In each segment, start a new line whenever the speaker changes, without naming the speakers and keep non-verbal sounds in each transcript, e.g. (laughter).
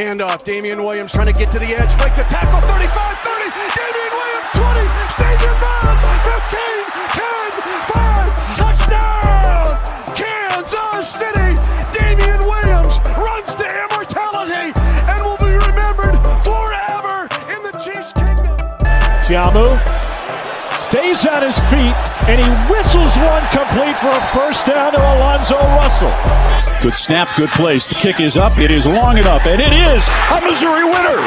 Handoff. Damien Williams trying to get to the edge. Breaks a tackle. 35 30. Damien Williams 20. Stays in bounds. 15 10 5. Touchdown. Kansas City. Damien Williams runs to immortality and will be remembered forever in the Chiefs' kingdom.
Tiamu stays on his feet and he whistles one complete for a first down to Alonzo Russell.
Good snap, good place. The kick is up. It is long enough, and it is a Missouri winner.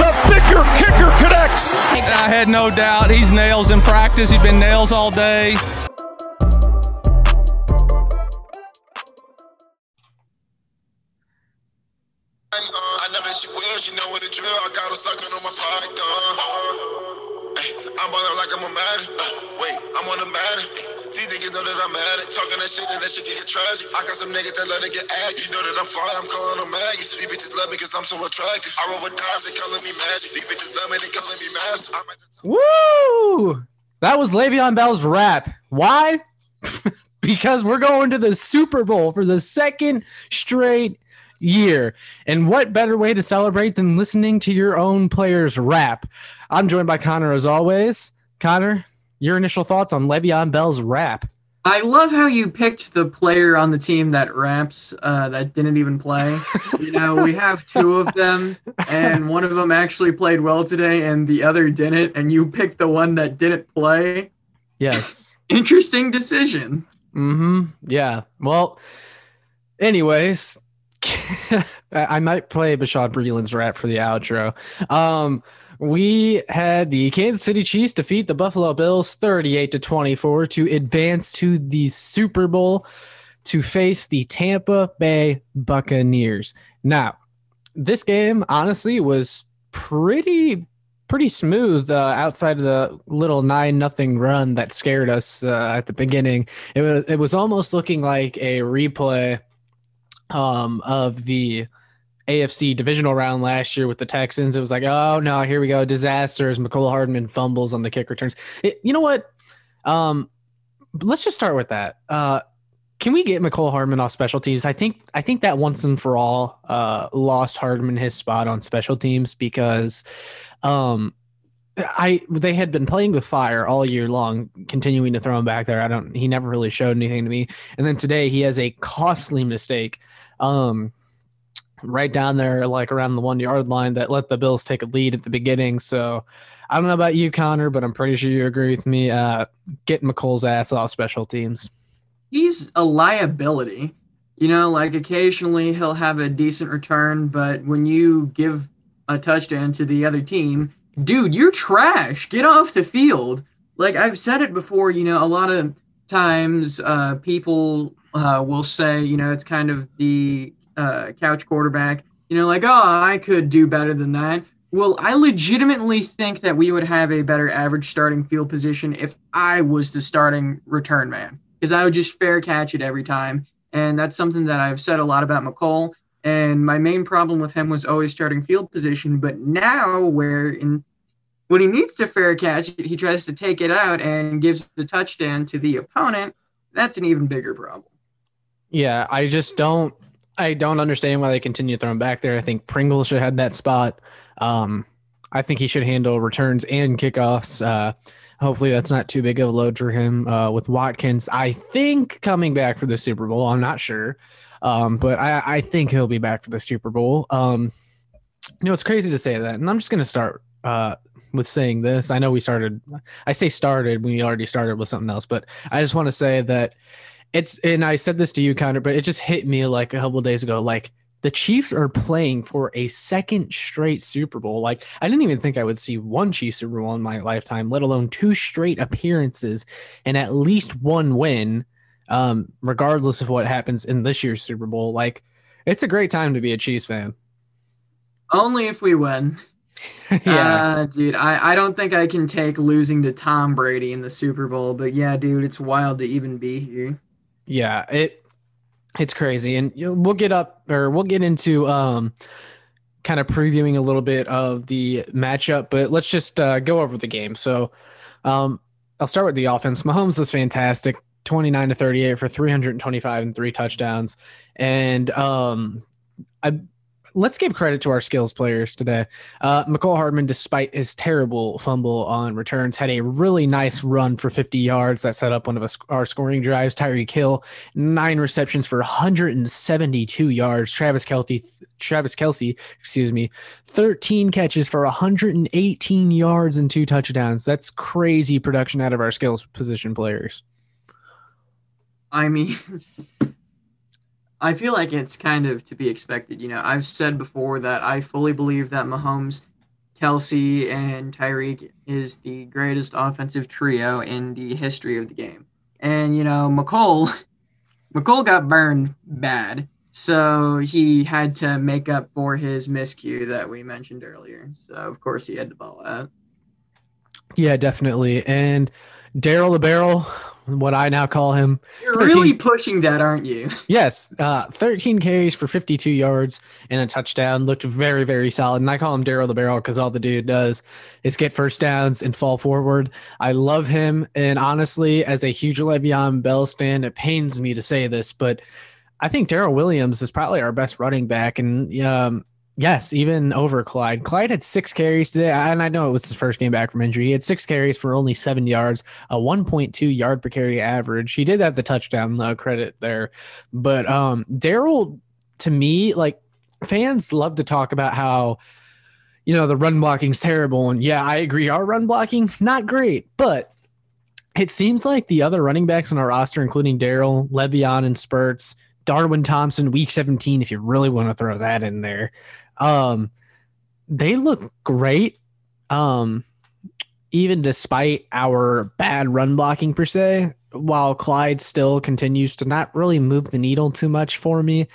The thicker kicker connects.
I had no doubt. He's nails in practice. He's been nails all day.
That shit and that shit get tragic. I got some niggas that let it get aggy. You know that I'm fly, I'm calling them maggots. These bitches love me cause I'm so attractive. I roll with dimes, they calling me magic. These bitches love me, they calling me master.
Woo! That was Le'Veon Bell's rap. Why? (laughs) because we're going to the Super Bowl for the second straight year. And what better way to celebrate than listening to your own players rap? I'm joined by Connor as always. Connor, your initial thoughts on Le'Veon Bell's rap?
I love how you picked the player on the team that raps uh, that didn't even play. you know, we have two of them, and one of them actually played well today, and the other didn't. And you picked the one that didn't play.
Yes.
Interesting decision.
Mm-hmm. Yeah. Well, anyways, (laughs) I might play Bashad Breeland's rap for the outro. Um, we had the Kansas City Chiefs defeat the Buffalo Bills 38 to 24 to advance to the Super Bowl to face the Tampa Bay Buccaneers. Now, this game honestly was pretty pretty smooth uh, outside of the little nine nothing run that scared us uh, at the beginning. It was it was almost looking like a replay um, of the AFC divisional round last year with the Texans. It was like, oh no, here we go, disasters. Mecole Hardman fumbles on the kick returns. It, you know what? Um, let's just start with that. Uh, can we get Mecole Hardman off special teams? I think I think that once and for all uh, lost Hardman his spot on special teams because um, I they had been playing with fire all year long, continuing to throw him back there. I don't. He never really showed anything to me. And then today he has a costly mistake, um, right down there, like around the one yard line, that let the Bills take a lead at the beginning. So I don't know about you, Connor, but I'm pretty sure you agree with me. Uh, get Mecole's ass off special teams.
He's a liability. You know, like occasionally he'll have a decent return, but when you give a touchdown to the other team, dude, you're trash. Get off the field. Like I've said it before, you know, a lot of times uh, people uh, will say, you know, it's kind of the uh, couch quarterback, you know, like, oh, I could do better than that. Well, I legitimately think that we would have a better average starting field position if I was the starting return man, because I would just fair catch it every time. And that's something that I've said a lot about Mecole. And my main problem with him was always starting field position. But now, where in when he needs to fair catch it, he tries to take it out and gives the touchdown to the opponent. That's an even bigger problem.
Yeah, I just don't. I don't understand why they continue to throw him back there. I think Pringle should have that spot. Um, I think he should handle returns and kickoffs. Uh, hopefully, that's not too big of a load for him. Uh, with Watkins, I think coming back for the Super Bowl. I'm not sure, um, but I, I, think he'll be back for the Super Bowl. Um, you know, it's crazy to say that, and I'm just going to start uh, with saying this. I know we started. I say started. We already started with something else, but I just want to say that it's. And I said this to you, Connor, but it just hit me like a couple days ago. Like the Chiefs are playing for a second straight Super Bowl. Like I didn't even think I would see one Chiefs Super Bowl in my lifetime, let alone two straight appearances and at least one win, um, regardless of what happens in this year's Super Bowl. Like it's a great time to be a Chiefs fan.
Only if we win. (laughs)
yeah,
Uh, dude, I, I don't think I can take losing to Tom Brady in the Super Bowl, but yeah, dude, it's wild to even be here.
Yeah, it it's crazy, and we'll get up or we'll get into um kind of previewing a little bit of the matchup, but let's just uh, go over the game. So, um, I'll start with the offense. Mahomes was fantastic. 29 to 38 for 325 and three touchdowns. And um, I let's give credit to our skills players today. Uh, Mecole Hardman, despite his terrible fumble on returns, had a really nice run for 50 yards that set up one of us, our scoring drives. Tyreek Hill, nine receptions for 172 yards. Travis Kelce, Travis Kelce, excuse me, 13 catches for 118 yards and two touchdowns. That's crazy production out of our skills position players.
I mean, (laughs) I feel like it's kind of to be expected. You know, I've said before that I fully believe that Mahomes, Kelce, and Tyreek is the greatest offensive trio in the history of the game. And you know, Mecole, (laughs) Mecole got burned bad, so he had to make up for his miscue that we mentioned earlier. So of course he had to ball out.
Yeah, definitely. And Darrel the Barrel, what I now call him.
You're really pushing that, aren't you? (laughs)
Yes, uh, 13 carries for 52 yards and a touchdown. Looked very, very solid. And I call him Darrel the Barrel because all the dude does is get first downs and fall forward. I love him. And honestly, as a huge Le'Veon Bell stand, it pains me to say this, but I think Darrel Williams is probably our best running back. And um, Yes, even over Clyde. Clyde had six carries today, and I know it was his first game back from injury. He had six carries for only seven yards, a 1.2 yard per carry average. He did have the touchdown uh, credit there, but um, Darrel, to me, like fans love to talk about how you know the run blocking's terrible, and yeah, I agree. Our run blocking not great, but it seems like the other running backs on our roster, including Darrel, Le'Veon, and Spurts, Darwin Thompson, week 17, if you really want to throw that in there. Um, they look great. Um, even despite our bad run blocking per se, while Clyde still continues to not really move the needle too much for me.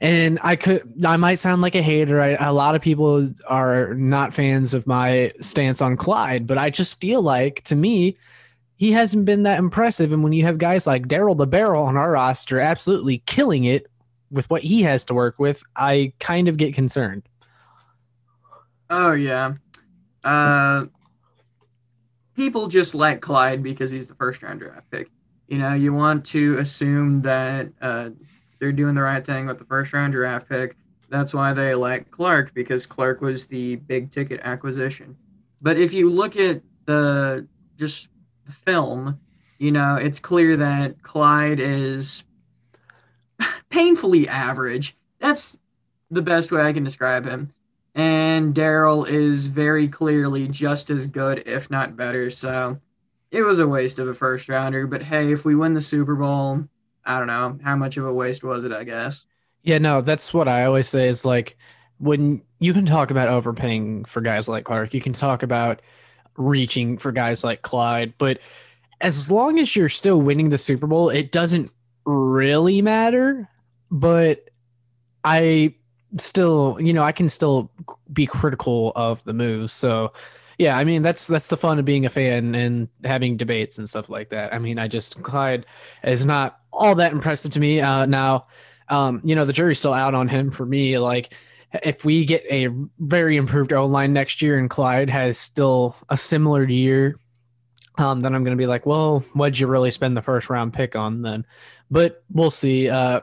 And I could, I might sound like a hater. I, a lot of people are not fans of my stance on Clyde, but I just feel like to me, he hasn't been that impressive. And when you have guys like Darrel the Barrel on our roster absolutely killing it with what he has to work with, I kind of get concerned.
Oh yeah. Uh people just like Clyde because he's the first round draft pick. You know, you want to assume that uh, they're doing the right thing with the first round draft pick. That's why they like Clark because Clark was the big ticket acquisition. But if you look at the just film, you know, it's clear that Clyde is painfully average. That's the best way I can describe him. And Darrel is very clearly just as good, if not better. So it was a waste of a first rounder. But hey, if we win the Super Bowl, I don't know how much of a waste was it, I guess.
Yeah, no, that's what I always say is like when you can talk about overpaying for guys like Clark, you can talk about reaching for guys like Clyde, but as long as you're still winning the Super Bowl, it doesn't really matter but I still, you know, I can still be critical of the moves. So, yeah, I mean that's that's the fun of being a fan and having debates and stuff like that. I mean, I just Clyde is not all that impressive to me. Uh, now, um, you know, the jury's still out on him for me. Like, if we get a very improved O line next year and Clyde has still a similar year, um, then I'm going to be like, well, what'd you really spend the first round pick on then? But we'll see. Uh,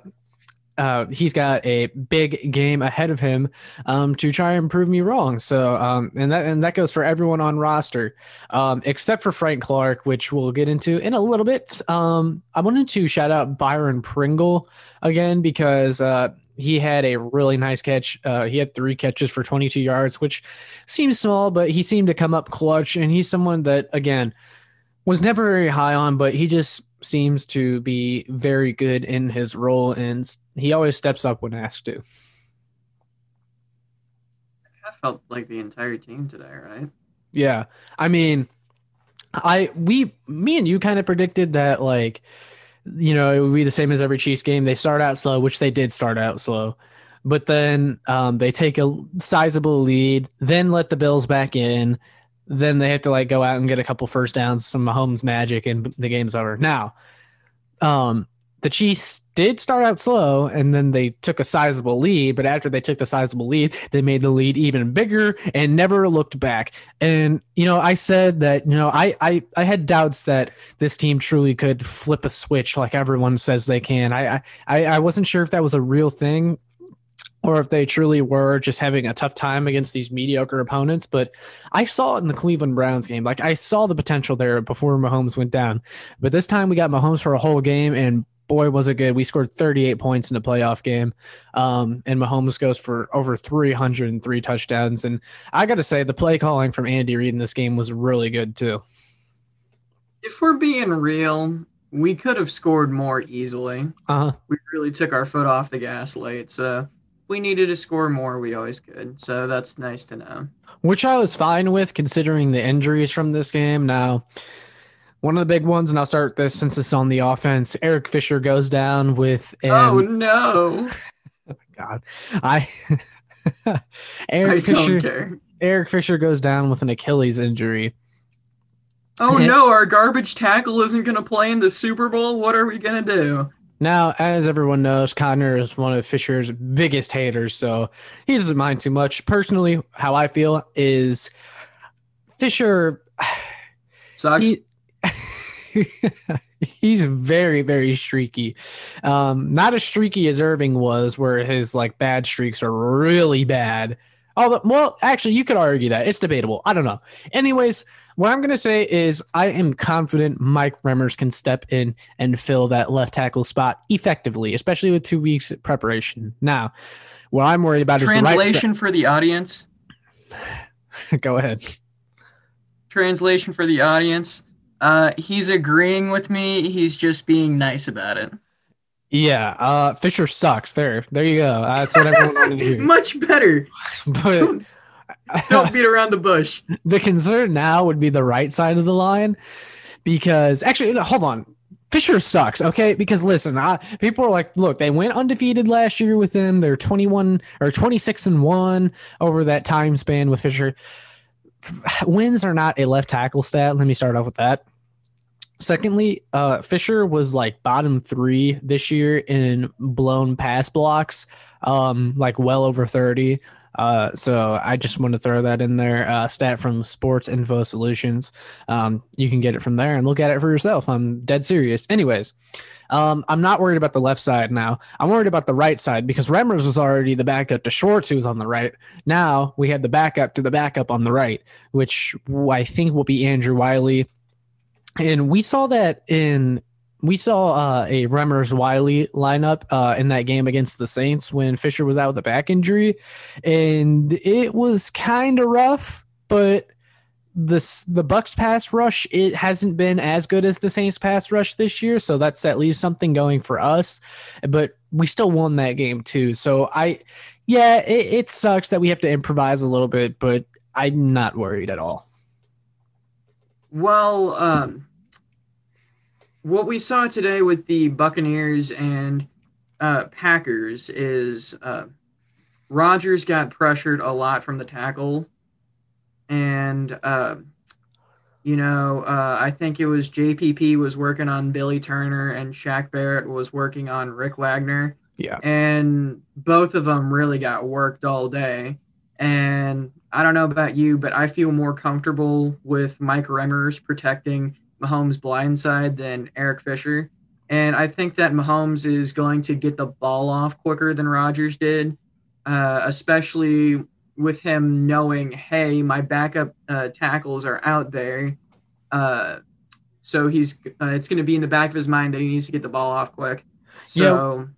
uh, he's got a big game ahead of him um, to try and prove me wrong. So, um, and that and that goes for everyone on roster, um, except for Frank Clark, which we'll get into in a little bit. Um, I wanted to shout out Byron Pringle again because uh, he had a really nice catch. Uh, he had three catches for 22 yards, which seems small, but he seemed to come up clutch. And he's someone that again was never very high on, but he just seems to be very good in his role and he always steps up when asked to.
I felt like the entire team today, right?
Yeah. I mean, I we me and you kind of predicted that like you know, it would be the same as every Chiefs game. They start out slow, which they did start out slow. But then um, they take a sizable lead, then let the Bills back in, then they have to like go out and get a couple first downs, some Mahomes magic, and the game's over. Now, um, the Chiefs did start out slow and then they took a sizable lead, but after they took the sizable lead, they made the lead even bigger and never looked back. And you know, I said that, you know, I I, I had doubts that this team truly could flip a switch like everyone says they can. I I I wasn't sure if that was a real thing or if they truly were just having a tough time against these mediocre opponents. But I saw it in the Cleveland Browns game. Like I saw the potential there before Mahomes went down. But this time we got Mahomes for a whole game, and boy, was it good. We scored 38 points in a playoff game. Um, and Mahomes goes for over 303 touchdowns. And I got to say, the play calling from Andy Reid in this game was really good too.
If we're being real, we could have scored more easily.
Uh huh.
We really took our foot off the gas late. So we needed to score more, we always could. So that's nice to know.
which I was fine with considering the injuries from this game. Now, one of the big ones, and I'll start this since it's on the offense. Eric Fisher goes down with an
oh no. (laughs)
God, I (laughs)
I
Eric
don't
Fisher.
care.
Eric Fisher goes down with an Achilles injury.
Oh
Yeah.
no, our garbage tackle isn't going to play in the Super Bowl. What are we going to do?
Now, as everyone knows, Connor is one of Fisher's biggest haters, so he doesn't mind too much. Personally, how I feel is Fisher (sighs)
Sucks.
he, (laughs) he's very very streaky um not as streaky as irving was where his like bad streaks are really bad Although, well, actually, you could argue that it's debatable. I don't know. Anyways, what I'm gonna say is I am confident Mike Remmers can step in and fill that left tackle spot effectively, especially with two weeks of preparation. Now, what I'm worried about is the right
Translation for the audience. (laughs)
Go ahead.
Translation for the audience. Uh, he's agreeing with me. He's just being nice about it.
Yeah, uh, Fisher sucks. There, there you go. That's what everyone wanted to hear. (laughs)
Much better. (laughs)
But
Don't, don't beat around the bush. (laughs)
the concern now would be the right side of the line because actually, no, hold on. Fisher sucks, okay? Because listen, I, people are like, look, they went undefeated last year with him. They're 21 or 26 and 1 over that time span with Fisher. Wins are not a left tackle stat. Let me start off with that. Secondly, uh, Fisher was like bottom three this year in blown pass blocks, um, like well over 30. Uh, so I just want to throw that in there. Uh, stat from Sports Info Solutions. Um, you can get it from there and look at it for yourself. I'm dead serious. Anyways, um, I'm not worried about the left side now. I'm worried about the right side because Remmers was already the backup to Schwartz, who was on the right. Now we have the backup to the backup on the right, which I think will be Andrew Wylie. And we saw that in we saw uh, a Remmers Wylie lineup uh, in that game against the Saints when Fisher was out with a back injury, and it was kind of rough. But this the Bucks pass rush it hasn't been as good as the Saints pass rush this year, so that's at least something going for us. But we still won that game too. So I, yeah, it, it sucks that we have to improvise a little bit, but I'm not worried at all.
Well, um, what we saw today with the Buccaneers and uh, Packers is uh, Rodgers got pressured a lot from the tackle, and uh, you know uh, I think it was JPP was working on Billy Turner and Shaq Barrett was working on Rick Wagner.
Yeah.
and both of them really got worked all day. And I don't know about you, but I feel more comfortable with Mike Remmers protecting Mahomes' blind side than Eric Fisher. And I think that Mahomes is going to get the ball off quicker than Rodgers did, uh, especially with him knowing, hey, my backup uh, tackles are out there. Uh, so he's uh, it's going to be in the back of his mind that he needs to get the ball off quick. So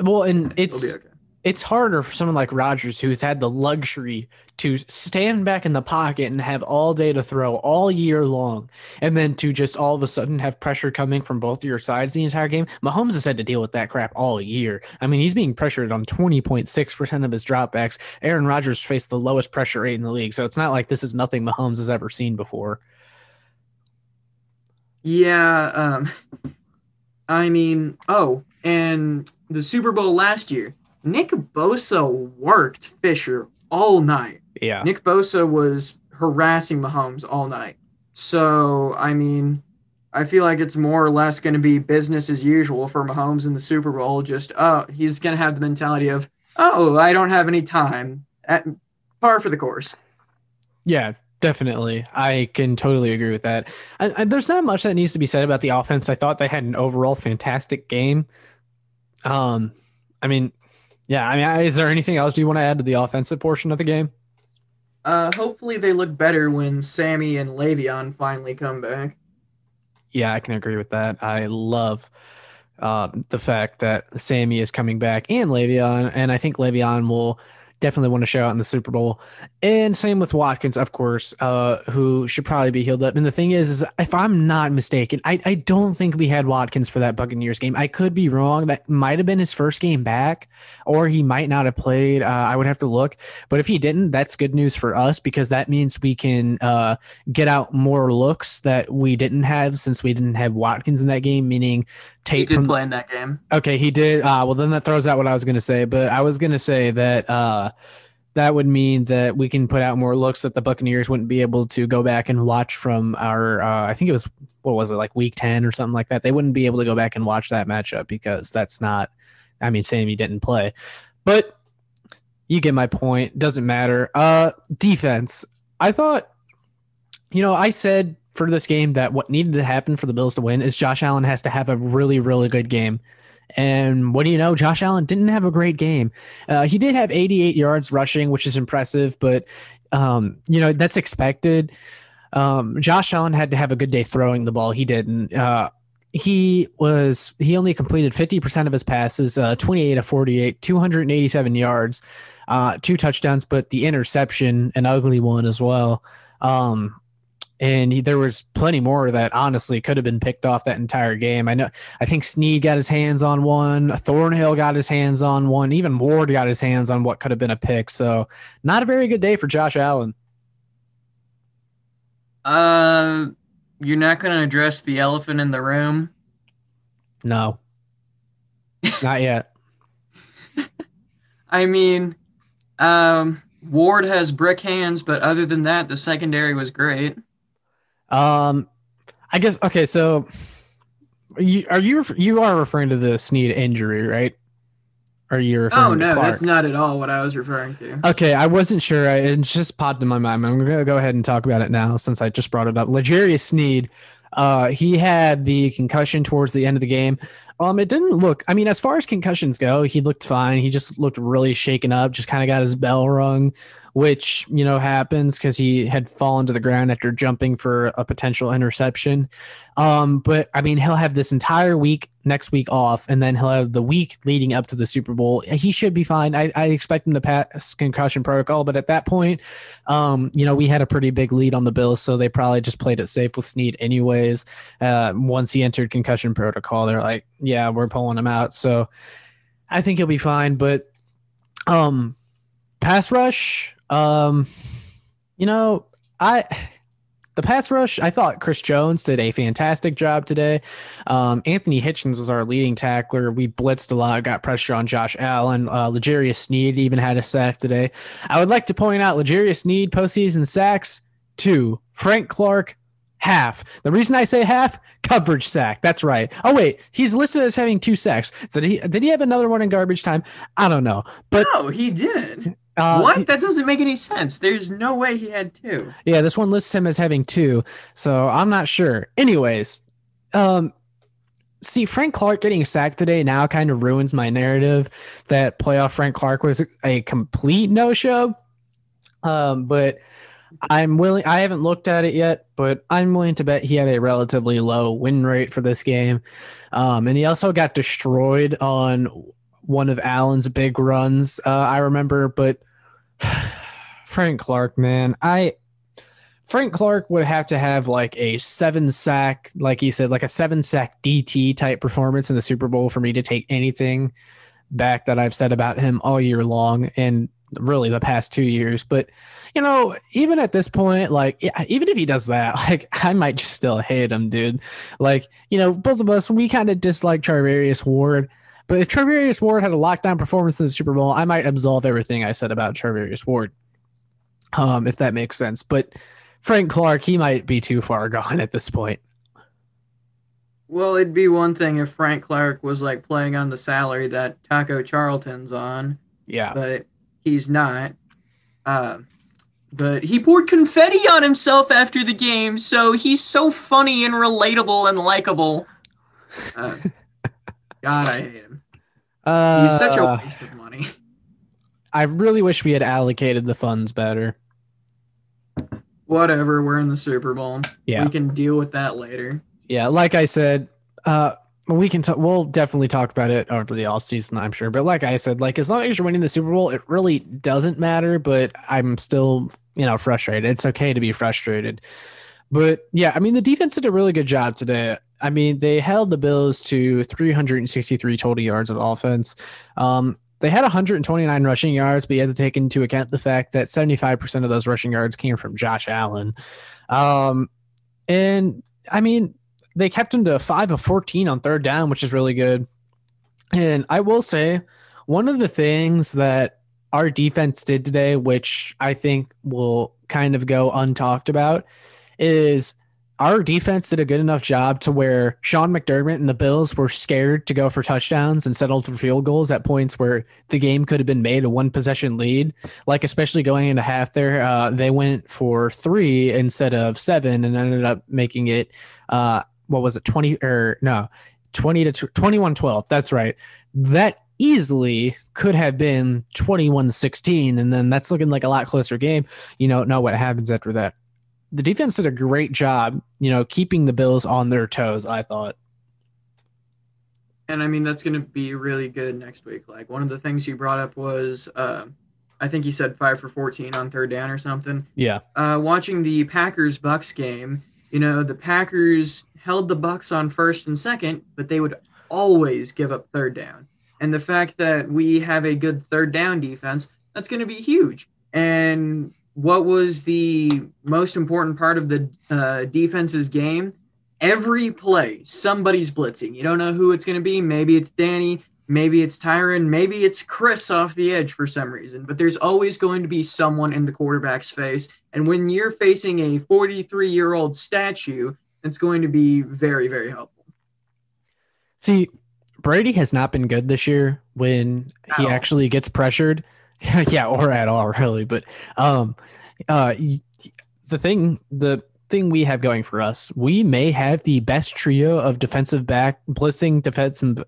Well, and
it'll
it's
be okay.
It's harder for someone like Rodgers who's had the luxury to stand back in the pocket and have all day to throw all year long, and then to just all of a sudden have pressure coming from both your sides the entire game. Mahomes has had to deal with that crap all year. I mean, he's being pressured on 20.6% of his dropbacks. Aaron Rodgers faced the lowest pressure rate in the league, so it's not like this is nothing Mahomes has ever seen before.
Yeah, um, I mean, oh, and the Super Bowl last year, Nick Bosa worked Fisher all night.
Yeah.
Nick Bosa was harassing Mahomes all night. So, I mean, I feel like it's more or less going to be business as usual for Mahomes in the Super Bowl. Just, oh, he's going to have the mentality of, oh, I don't have any time. At par for the course.
Yeah, definitely. I can totally agree with that. I, I, there's not much that needs to be said about the offense. I thought they had an overall fantastic game. Um, I mean, Yeah, I mean, is there anything else do you want to add to the offensive portion of the game?
Uh, hopefully they look better when Sammy and Le'Veon finally come back.
Yeah, I can agree with that. I love uh, the fact that Sammy is coming back and Le'Veon, and I think Le'Veon will definitely want to show out in the Super Bowl. And same with Watkins, of course, uh, who should probably be healed up. And the thing is, is if I'm not mistaken, I, I don't think we had Watkins for that Buccaneers game. I could be wrong. That might have been his first game back, or he might not have played. Uh, I would have to look. But if he didn't, that's good news for us because that means we can uh, get out more looks that we didn't have since we didn't have Watkins in that game, meaning
He did play in that game.
Okay, he did. Uh, well, then that throws out what I was going to say. But I was going to say that uh, that would mean that we can put out more looks that the Buccaneers wouldn't be able to go back and watch from our. Uh, I think it was what was it like week ten or something like that. They wouldn't be able to go back and watch that matchup because that's not. I mean, Sammy didn't play, but you get my point. Doesn't matter. Uh, defense. I thought, you know, I said for this game that what needed to happen for the Bills to win is Josh Allen has to have a really, really good game. And what do you know? Josh Allen didn't have a great game. Uh, he did have 88 yards rushing, which is impressive, but um, you know that's expected. Um, Josh Allen had to have a good day throwing the ball. He didn't. Uh, he was he only completed 50% of his passes, uh, 28 of 48, 287 yards, uh, two touchdowns, but the interception, an ugly one as well. Um, and he, there was plenty more that honestly could have been picked off that entire game. I know, I think Sneed got his hands on one, Thornhill got his hands on one, even Ward got his hands on what could have been a pick. So, not a very good day for Josh Allen.
Uh, you're not going to address the elephant in the room.
No, (laughs) not yet.
I mean, um, Ward has brick hands, but other than that, the secondary was great.
Um, I guess okay. So, you are you you are referring to the Sneed injury, right? Are you referring
Oh
to
no, that's not at all what I was referring to.
Okay, I wasn't sure. I, it just popped in my mind. I'm gonna go ahead and talk about it now since I just brought it up. L'Jarius Sneed, uh, he had the concussion towards the end of the game. Um, it didn't look. I mean, as far as concussions go, he looked fine. He just looked really shaken up. Just kind of got his bell rung, which you know happens because he had fallen to the ground after jumping for a potential interception. Um, but I mean, he'll have this entire week next week off, and then he'll have the week leading up to the Super Bowl. He should be fine. I, I expect him to pass concussion protocol, but at that point, um, you know, we had a pretty big lead on the Bills, so they probably just played it safe with Sneed anyways. Uh, once he entered concussion protocol, they're like, yeah, we're pulling him out. So I think he'll be fine. But um, pass rush, um, you know, I the pass rush, I thought Chris Jones did a fantastic job today. Um, Anthony Hitchens was our leading tackler. We blitzed a lot, got pressure on Josh Allen. Uh, L'Jarius Sneed even had a sack today. I would like to point out L'Jarius Sneed postseason sacks two. Frank Clark half. The reason I say half coverage sack. That's right. Oh wait, he's listed as having two sacks. Did he? Did he have another one in garbage time? I don't know. But
no, he didn't.
uh,
what? That doesn't make any sense. There's no way he had two.
Yeah, this one lists him as having two, so I'm not sure. Anyways, um, see, Frank Clark getting sacked today now kind of ruins my narrative that playoff Frank Clark was a complete no show. Um, but I'm willing. I haven't looked at it yet, but I'm willing to bet he had a relatively low win rate for this game. Um, and he also got destroyed on one of Allen's big runs. Uh, I remember, but (sighs) Frank Clark, man, I Frank Clark would have to have like a seven sack, like he said, like a seven sack DT type performance in the Super Bowl for me to take anything back that I've said about him all year long and really the past two years. But you know, even at this point, like even if he does that, (laughs) like I might just still hate him, dude. Like you know, both of us we kind of dislike Charvarius Ward. But if Charvarius Ward had a lockdown performance in the Super Bowl, I might absolve everything I said about Charvarius Ward. Um, if that makes sense. But Frank Clark, he might be too far (laughs) gone at this point.
Well, it'd be one thing if Frank Clark was like playing on the salary that Taco Charlton's on,
Yeah.
but he's not. Uh, but he poured confetti on himself after the game, so he's so funny and relatable and likable. Uh, (laughs) God, I hate him.
Uh,
He's such a waste of money.
I really wish we had allocated the funds better.
Whatever, we're in the Super Bowl.
Yeah.
We can deal with that later.
Yeah, like I said, uh, we can talk. We'll definitely talk about it over the off season, I'm sure. But like I said, like as long as you're winning the Super Bowl, it really doesn't matter. But I'm still, you know, frustrated. It's okay to be frustrated. But yeah, I mean, the defense did a really good job today. I mean, they held the Bills to 363 total yards of offense. Um, they had 129 rushing yards, but you had to take into account the fact that 75% of those rushing yards came from Josh Allen. Um, and I mean, they kept him to five of 14 on third down, which is really good. And I will say, one of the things that our defense did today, which I think will kind of go untalked about, is our defense did a good enough job to where Sean McDermott and the Bills were scared to go for touchdowns and settled for field goals at points where the game could have been made a one possession lead. Like especially going into half there, uh, they went for three instead of seven and ended up making it. Uh, what was it, twenty or no, twenty to 21 12. That's right. That easily could have been 21 16 and then that's looking like a lot closer game you know know what happens after that the defense did a great job, you know, keeping the Bills on their toes, I thought.
And I mean, that's going to be really good next week. Like, one of the things you brought up was, uh, I think you said five for 14 on third down or something.
Yeah.
Uh, watching the Packers Bucks game, you know, the Packers held the Bucks on first and second, but they would always give up third down. And the fact that we have a good third down defense, that's going to be huge. And what was the most important part of the uh, defense's game? Every play, somebody's blitzing. You don't know who it's going to be. Maybe it's Danny. Maybe it's Tyrann. Maybe it's Chris off the edge for some reason. But there's always going to be someone in the quarterback's face. And when you're facing a 43 year old statue, it's going to be very, very helpful.
See, Brady has not been good this year when he
all.
actually gets pressured. (laughs) yeah, or at all, really. But um, uh, the thing, the thing we have going for us, we may have the best trio of defensive back blitzing defensive.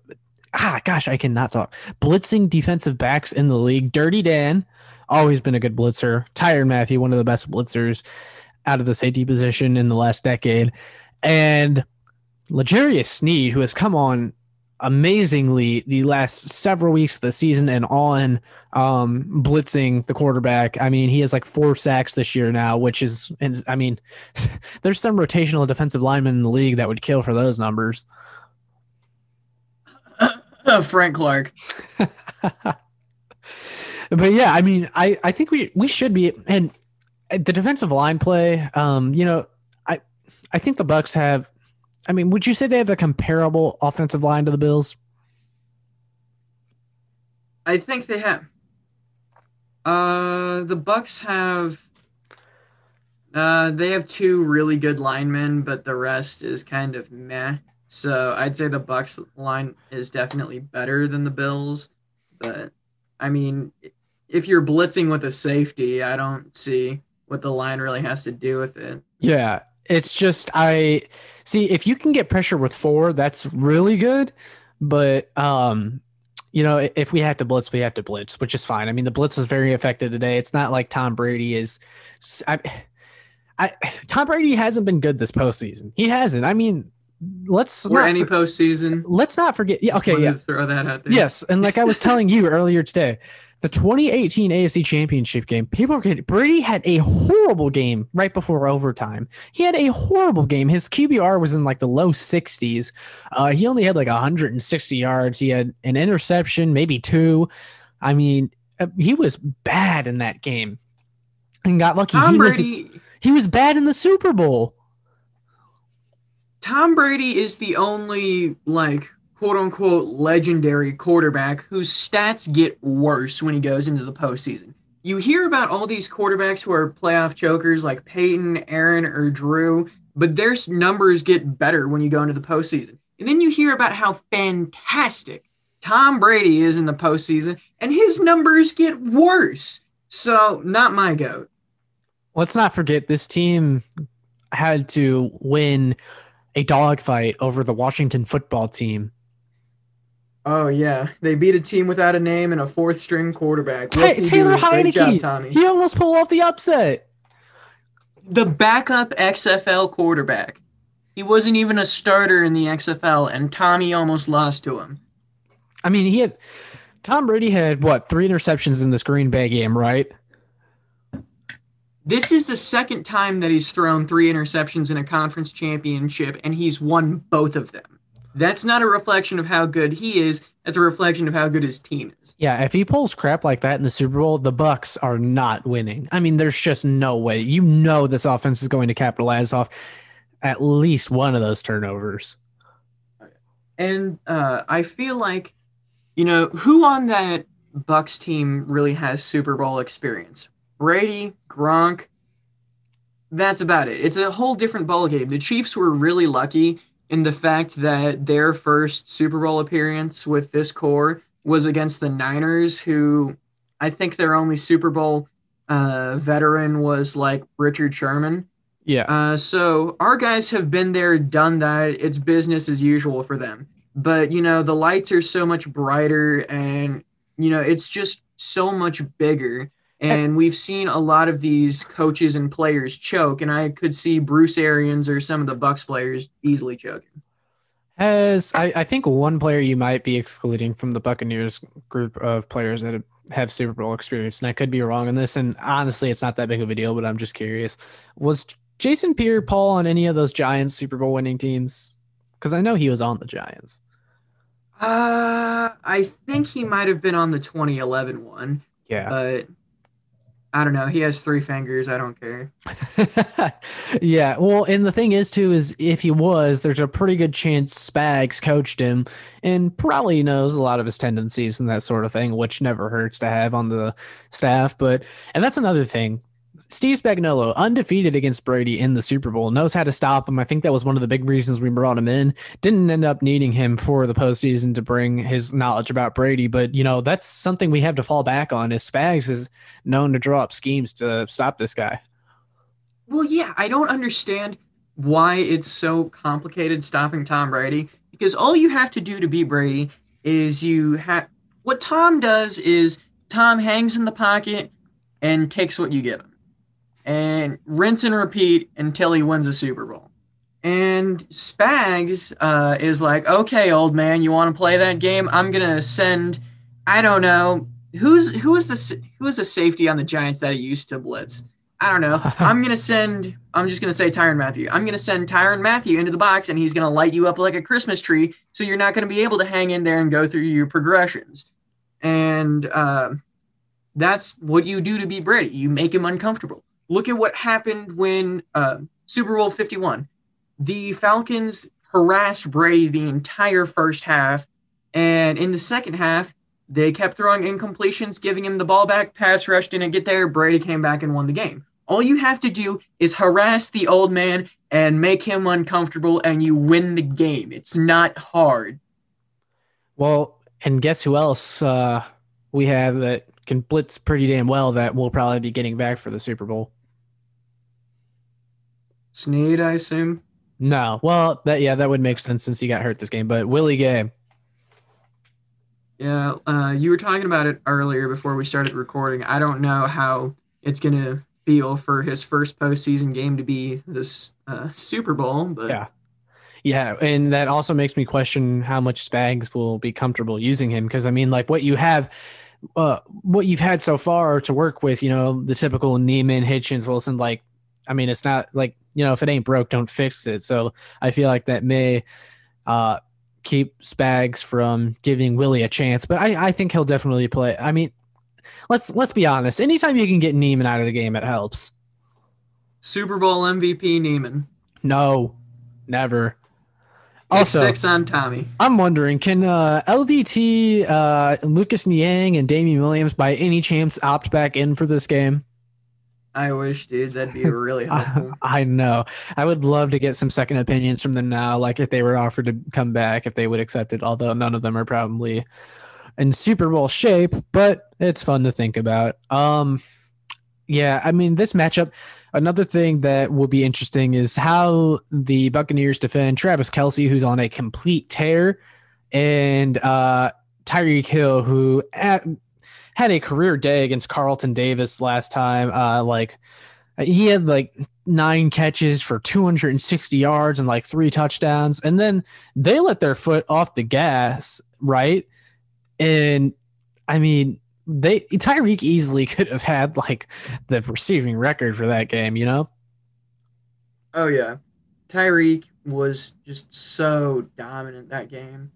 Ah, gosh, I cannot talk. Blitzing defensive backs in the league. Dirty Dan, always been a good blitzer. Tyrann Mathieu, one of the best blitzers out of the safety position in the last decade, and L'Jarius Sneed, who has come on amazingly the last several weeks of the season and on um blitzing the quarterback. I mean, he has like four sacks this year now, which is and I mean, (laughs) there's some rotational defensive linemen in the league that would kill for those numbers. (coughs)
Frank Clark. (laughs)
But yeah, I mean, I I think we we should be and the defensive line play um you know, I think the Bucks have I mean, would you say they have a comparable offensive line to the Bills?
I think they have. Uh, the Bucks have. Uh, they have two really good linemen, but the rest is kind of meh. So I'd say the Bucks line is definitely better than the Bills. But I mean, if you're blitzing with a safety, I don't see what the line really has to do with it.
Yeah, it's just I see if you can get pressure with four, that's really good. But um, you know, if we have to blitz, we have to blitz, which is fine. I mean, the blitz was very effective today. It's not like Tom Brady is. I, I Tom Brady hasn't been good this postseason. He hasn't. I mean, let's
Or
not
any
for-
postseason.
let's not forget. Yeah, okay, yeah.
Throw that out there.
Yes, and like I was (laughs) telling you earlier today, the 2018 AFC Championship game, people were getting Brady had a horrible game right before overtime. He had a horrible game. His QBR was in like the low 60s. Uh, he only had like 160 yards. He had an interception, maybe two. I mean, uh, he was bad in that game, and got lucky.
Tom
he was he was bad in the Super Bowl.
Tom Brady is the only like quote unquote legendary quarterback whose stats get worse when he goes into the postseason. You hear about all these quarterbacks who are playoff chokers like Peyton, Aaron, or Drew, but their numbers get better when you go into the postseason. And then you hear about how fantastic Tom Brady is in the postseason, and his numbers get worse. So, not my goat.
Let's not forget this team had to win a dogfight over the Washington football team.
Oh yeah, they beat a team without a name and a fourth string quarterback.
Ta- Taylor
Great job,
Heinicke.
Tommy.
He almost pulled off the upset.
The backup XFL quarterback. He wasn't even a starter in the XFL, and Tommy almost lost to him.
I mean, he had Tom Brady had what three interceptions in this Green Bay game, right?
This is the second time that he's thrown three interceptions in a conference championship, and he's won both of them. That's not a reflection of how good he is. That's a reflection of how good his team is.
Yeah, if he pulls crap like that in the Super Bowl, the Bucks are not winning. I mean, there's just no way. You know this offense is going to capitalize off at least one of those turnovers.
And uh, I feel like, you know, who on that Bucks team really has Super Bowl experience? Brady, Gronk. That's about it. It's a whole different ballgame. The Chiefs were really lucky in the fact that their first Super Bowl appearance with this core was against the Niners, who I think their only Super Bowl uh, veteran was like Richard Sherman.
Yeah.
Uh, so our guys have been there, done that. It's business as usual for them. But you know, the lights are so much brighter, and you know, it's just so much bigger. And we've seen a lot of these coaches and players choke, and I could see Bruce Arians or some of the Bucks players easily choking.
Has I, I think one player you might be excluding from the Buccaneers group of players that have Super Bowl experience, and I could be wrong on this. And honestly, it's not that big of a deal, but I'm just curious. Was Jason Pierre Paul on any of those Giants Super Bowl winning teams? Because I know he was on the Giants.
Uh, I think he might have been on the 2011 one,
Yeah.
but I don't know. He has three fingers. I don't care. (laughs)
yeah. Well, and the thing is, too, is if he was, there's a pretty good chance Spags coached him and probably knows a lot of his tendencies and that sort of thing, which never hurts to have on the staff. But, and that's another thing. Steve Spagnuolo, undefeated against Brady in the Super Bowl, knows how to stop him. I think that was one of the big reasons we brought him in. Didn't end up needing him for the postseason to bring his knowledge about Brady, but you know that's something we have to fall back on. Is Spags is known to draw up schemes to stop this guy.
Well, yeah, I don't understand why it's so complicated stopping Tom Brady because all you have to do to beat Brady is you have what Tom does is Tom hangs in the pocket and takes what you give him and rinse and repeat until he wins a Super Bowl. And Spags uh, is like, okay, old man, you want to play that game? I'm gonna send, I don't know, who's who is the who is the safety on the Giants that he used to blitz? I don't know. (laughs) I'm gonna send. I'm just gonna say Tyrann Mathieu. I'm gonna send Tyrann Mathieu into the box, and he's gonna light you up like a Christmas tree. So you're not gonna be able to hang in there and go through your progressions. And uh, that's what you do to be Brady. You make him uncomfortable. Look at what happened when uh, Super Bowl 51. The Falcons harassed Brady the entire first half, and in the second half, they kept throwing incompletions, giving him the ball back. Pass rush didn't get there. Brady came back and won the game. All you have to do is harass the old man and make him uncomfortable, and you win the game. It's not hard.
Well, and guess who else uh, we have that can blitz pretty damn well that we'll probably be getting back for the Super Bowl?
Sneed, I assume.
No. Well, that yeah, that would make sense since he got hurt this game. But Willie Gay,
Yeah, uh, you were talking about it earlier before we started recording. I don't know how it's gonna feel for his first postseason game to be this uh, Super Bowl, but
Yeah. yeah, and that also makes me question how much Spags will be comfortable using him because I mean, like what you have, uh, what you've had so far to work with, you know, the typical Niemann, Hitchens, Wilson, like, I mean, it's not like you know, if it ain't broke, don't fix it. So I feel like that may uh, keep Spags from giving Willie a chance, but I, I think he'll definitely play. I mean, let's let's be honest. Anytime you can get Niemann out of the game, it helps.
Super Bowl MVP Niemann.
No, never.
It's
Also,
six on Tommy.
I'm wondering, can uh, LDT, uh, Lucas Niang, and Damien Williams by any chance opt back in for this game?
I wish, dude. That'd be (laughs) really helpful.
I know. I would love to get some second opinions from them now. Like if they were offered to come back, if they would accept it. Although none of them are probably in Super Bowl shape, but it's fun to think about. Um, yeah, I mean this matchup. Another thing that will be interesting is how the Buccaneers defend Travis Kelsey, who's on a complete tear, and uh, Tyreek Hill, who at, had a career day against Carlton Davis last time. Uh, like he had like nine catches for 260 yards and like three touchdowns, and then they let their foot off the gas, right? And I mean, they Tyreek easily (laughs) could have had like the receiving record for that game, you know?
Oh yeah, Tyreek was just so dominant that game,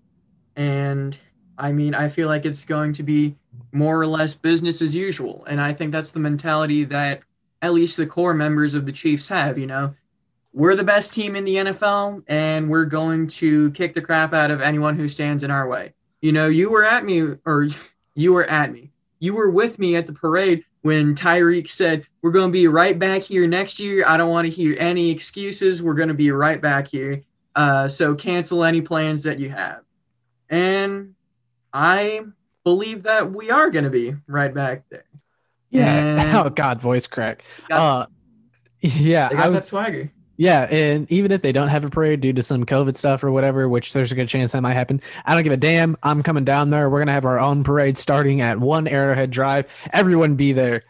and I mean, I feel like it's going to be more or less business as usual, and I think that's the mentality that at least the core members of the Chiefs have. You know, we're the best team in the NFL, and we're going to kick the crap out of anyone who stands in our way. You know, you were at me, or (laughs) you were at me. You were with me at the parade when Tyreek said, We're going to be right back here next year. I don't want to hear any excuses. We're going to be right back here. Uh, so cancel any plans that you have. And I believe that we are going to be right back there.
Yeah.
And (laughs)
oh God, voice crack.
got-
Uh, yeah,
they
I
got
was
that swagger.
Yeah, and even if they don't have a parade due to some COVID stuff or whatever, which there's a good chance that might happen, I don't give a damn. I'm coming down there. We're gonna have our own parade starting at one Arrowhead Drive. Everyone be there.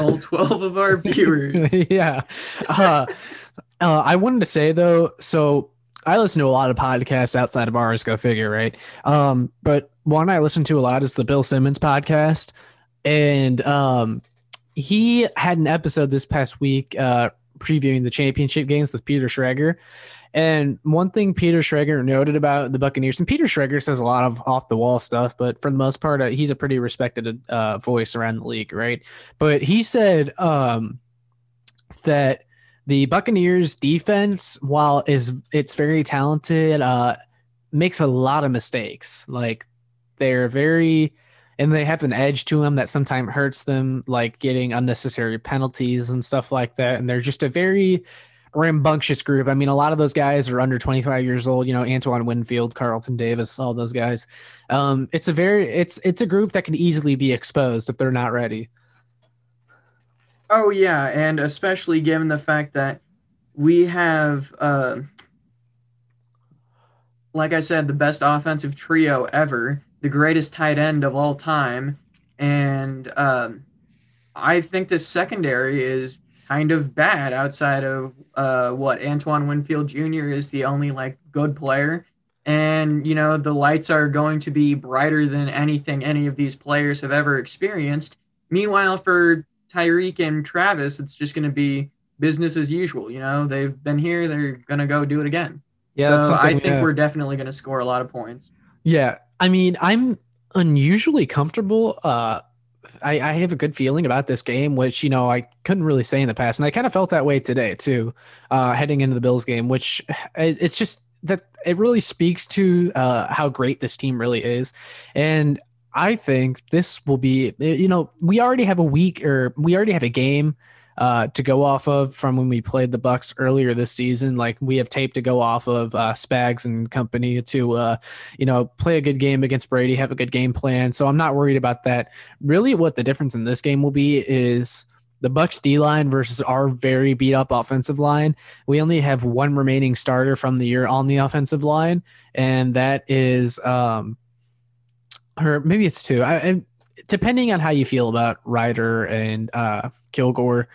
All (laughs) 12 of our viewers. (laughs)
yeah. Uh, uh, I wanted to say though, so I listen to a lot of podcasts outside of ours. Go figure, right? Um, but one I listen to a lot is the Bill Simmons podcast, and um, he had an episode this past week uh, previewing the championship games with Peter Schrager. And one thing Peter Schrager noted about the Buccaneers, and Peter Schrager says a lot of off the wall stuff, but for the most part, uh, he's a pretty respected uh, voice around the league, right? But he said um, that the Buccaneers defense, while is it's very talented, uh, makes a lot of mistakes. Like they're very and they have an edge to them that sometimes hurts them, like getting unnecessary penalties and stuff like that. And they're just a very rambunctious group. I mean, a lot of those guys are under 25 years old, you know, Antoine Winfield, Carlton Davis, all those guys. Um, it's a very it's it's a group that can easily be exposed if they're not ready.
Oh yeah, and especially given the fact that we have, uh, like I said, the best offensive trio ever, the greatest tight end of all time, and um, I think this secondary is kind of bad outside of uh, what Antoine Winfield Jr. is the only like good player. And you know the lights are going to be brighter than anything any of these players have ever experienced. Meanwhile, for Tyreek and Travis, it's just going to be business as usual. You know, they've been here, they're going to go do it again.
Yeah,
so I
we
think
have.
we're definitely going to score a lot of points.
Yeah, I mean, I'm unusually comfortable. Uh, I, I have a good feeling about this game, which you know I couldn't really say in the past, and I kind of felt that way today too, uh, heading into the Bills game. Which it's just that it really speaks to uh, how great this team really is, and I think this will be. You know, we already have a week, or we already have a game uh, to go off of from when we played the Bucks earlier this season. Like we have tape to go off of uh, Spags and company to, uh, you know, play a good game against Brady, have a good game plan. So I'm not worried about that. Really, what the difference in this game will be is the Bucks D line versus our very beat up offensive line. We only have one remaining starter from the year on the offensive line, and that is, um, or maybe it's two. I, I depending on how you feel about Reiter and uh, Kilgore.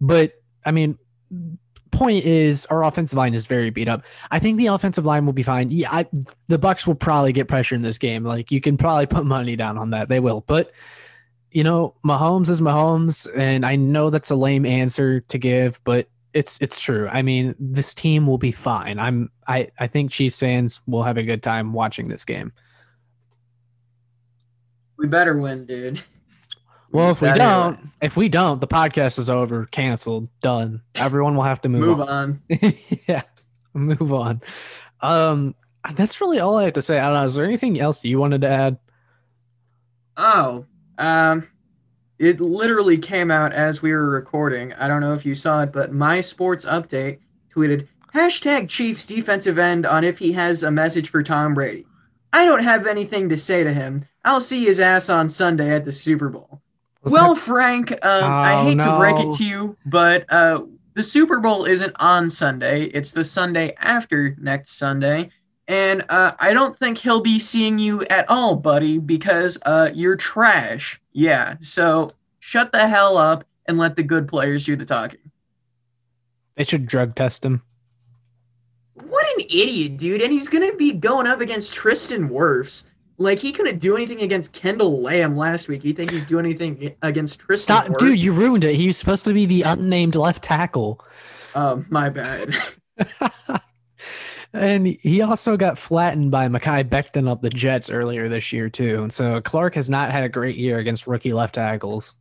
But I mean, point is our offensive line is very beat up. I think the offensive line will be fine. Yeah, I, the Bucks will probably get pressure in this game. Like you can probably put money down on that. They will. But you know, Mahomes is Mahomes, and I know that's a lame answer to give, but it's it's true. I mean, this team will be fine. I'm I I think Chiefs fans will have a good time watching this game.
We better win, dude.
Well, if we don't, if we don't, the podcast is over, canceled, done. Everyone will have to move,
move
on.
on. (laughs)
yeah, move on. Um, that's really all I have to say. I don't know. Is there anything else you wanted to add?
Oh, um, it literally came out as we were recording. I don't know if you saw it, but my sports update tweeted hashtag Chiefs defensive end on if he has a message for Tom Brady. I don't have anything to say to him. I'll see his ass on Sunday at the Super Bowl.
Was
well,
that-
Frank, um, I
Oh,
hate to break it to you, but uh, the Super Bowl isn't on Sunday. It's the Sunday after next Sunday. And uh, I don't think he'll be seeing you at all, buddy, because uh, you're trash. Yeah. So shut the hell up and let the good players do the talking.
They should drug test him.
What an idiot, dude. And he's going to be going up against Tristan Wirfs. Like, he couldn't do anything against Kendall Lamb last week. You think he's doing anything against Tristan
Stop,
Wirfs?
dude! You ruined it. He was supposed to be the unnamed left tackle,
Um, my bad. (laughs)
and he also got flattened by Mekhi Becton of the Jets earlier this year too. And so Clark has not had a great year against rookie left tackles.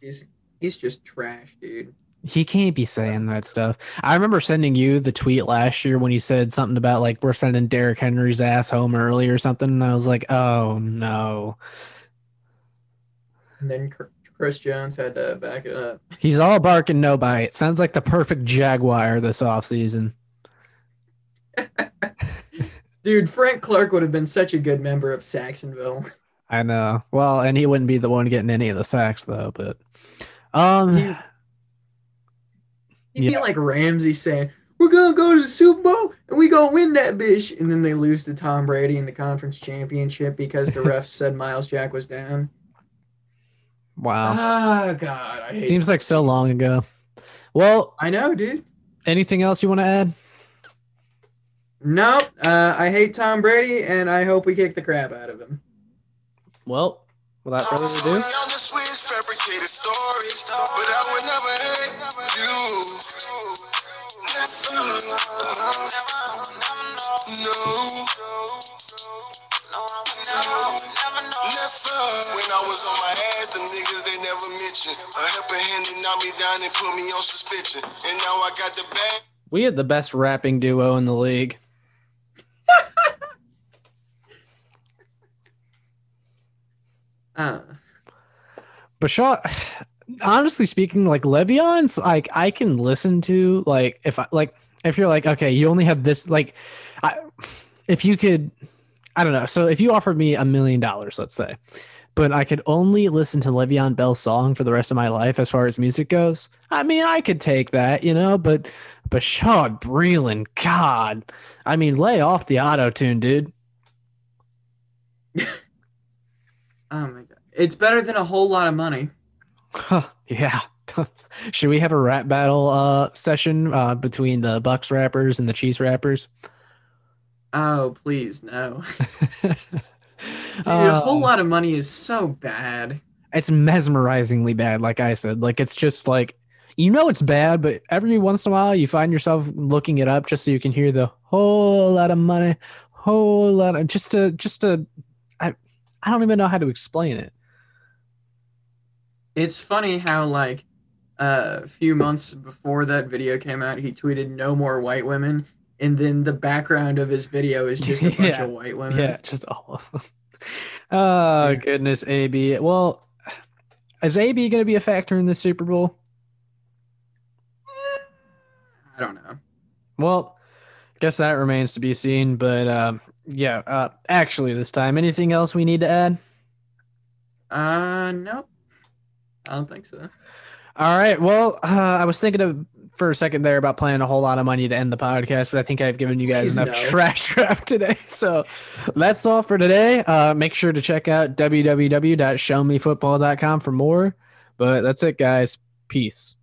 he's, he's just trash, dude.
He can't be saying that stuff. I remember sending you the tweet last year when you said something about like we're sending Derrick Henry's ass home early or something. And I was like, oh no.
And then Chris Jones had to back it up.
He's all bark and no bite. Sounds like the perfect Jaguar this offseason. (laughs)
Dude, Frank Clark would have been such a good member of Sacksonville.
I know. Well, and he wouldn't be the one getting any of the sacks though, but um
He- He'd
Yeah.
be like Ramsey saying, We're gonna go to the Super Bowl and we gonna win that bitch. And then they lose to Tom Brady in the conference championship because the refs (laughs) said Myles Jack was down.
wow.
Oh god, I hate
Seems like so long ago. Well,
I know, dude.
anything else you want to add?
No, uh, I hate Tom Brady and I hope we kick the crap out of him.
Well, without further
So
ado,
young and sweet, fabricated stories, but I would never hate you. Never. No. Never. When I was on my ass, the niggas they never mentioned. A helping hand that knocked me down and put me on suspension. And now I got the bag.
we had the best rapping duo in the league. (laughs)
Uh,
Bashaw, honestly speaking, like Le'Veon's, like I can listen to, like if I like if you're like, okay, you only have this, like, I, if you could, I don't know. So if you offered me a million dollars, let's say, but I could only listen to Le'Veon Bell's song for the rest of my life as far as music goes, I mean, I could take that, you know. But Bashaud Breeland, God, I mean, lay off the auto tune, dude. (laughs)
oh my god. It's better than a whole lot of money.
Huh, yeah. (laughs) Should we have a rap battle uh session uh between the Bucks rappers and the Cheese rappers?
Oh, please, no. (laughs) Dude, a whole
Uh,
lot of money is so bad.
It's mesmerizingly bad, like I said. Like it's just like you know it's bad, but every once in a while you find yourself looking it up just so you can hear the whole lot of money, whole lot of just to just to I I don't even know how to explain it.
It's funny how like uh, a few months before that video came out, he tweeted "No more white women," and then the background of his video is just a (laughs) bunch
Yeah.
of white women.
Yeah, just all. Of them. (laughs) Oh
Yeah.
goodness, AB. Well, is AB going to be a factor in the Super Bowl?
I don't know.
Well, guess that remains to be seen. But um, yeah, uh, actually, this time, anything else we need to add?
Uh, no, I don't think so.
All right. Well, uh, I was thinking of for a second there about playing a whole lot of money to end the podcast, but I think I've given you guys
Please
enough
no.
trash (laughs) trap today. So that's all for today. Uh, make sure to check out www.showmefootball.com for more. But that's it, guys. Peace.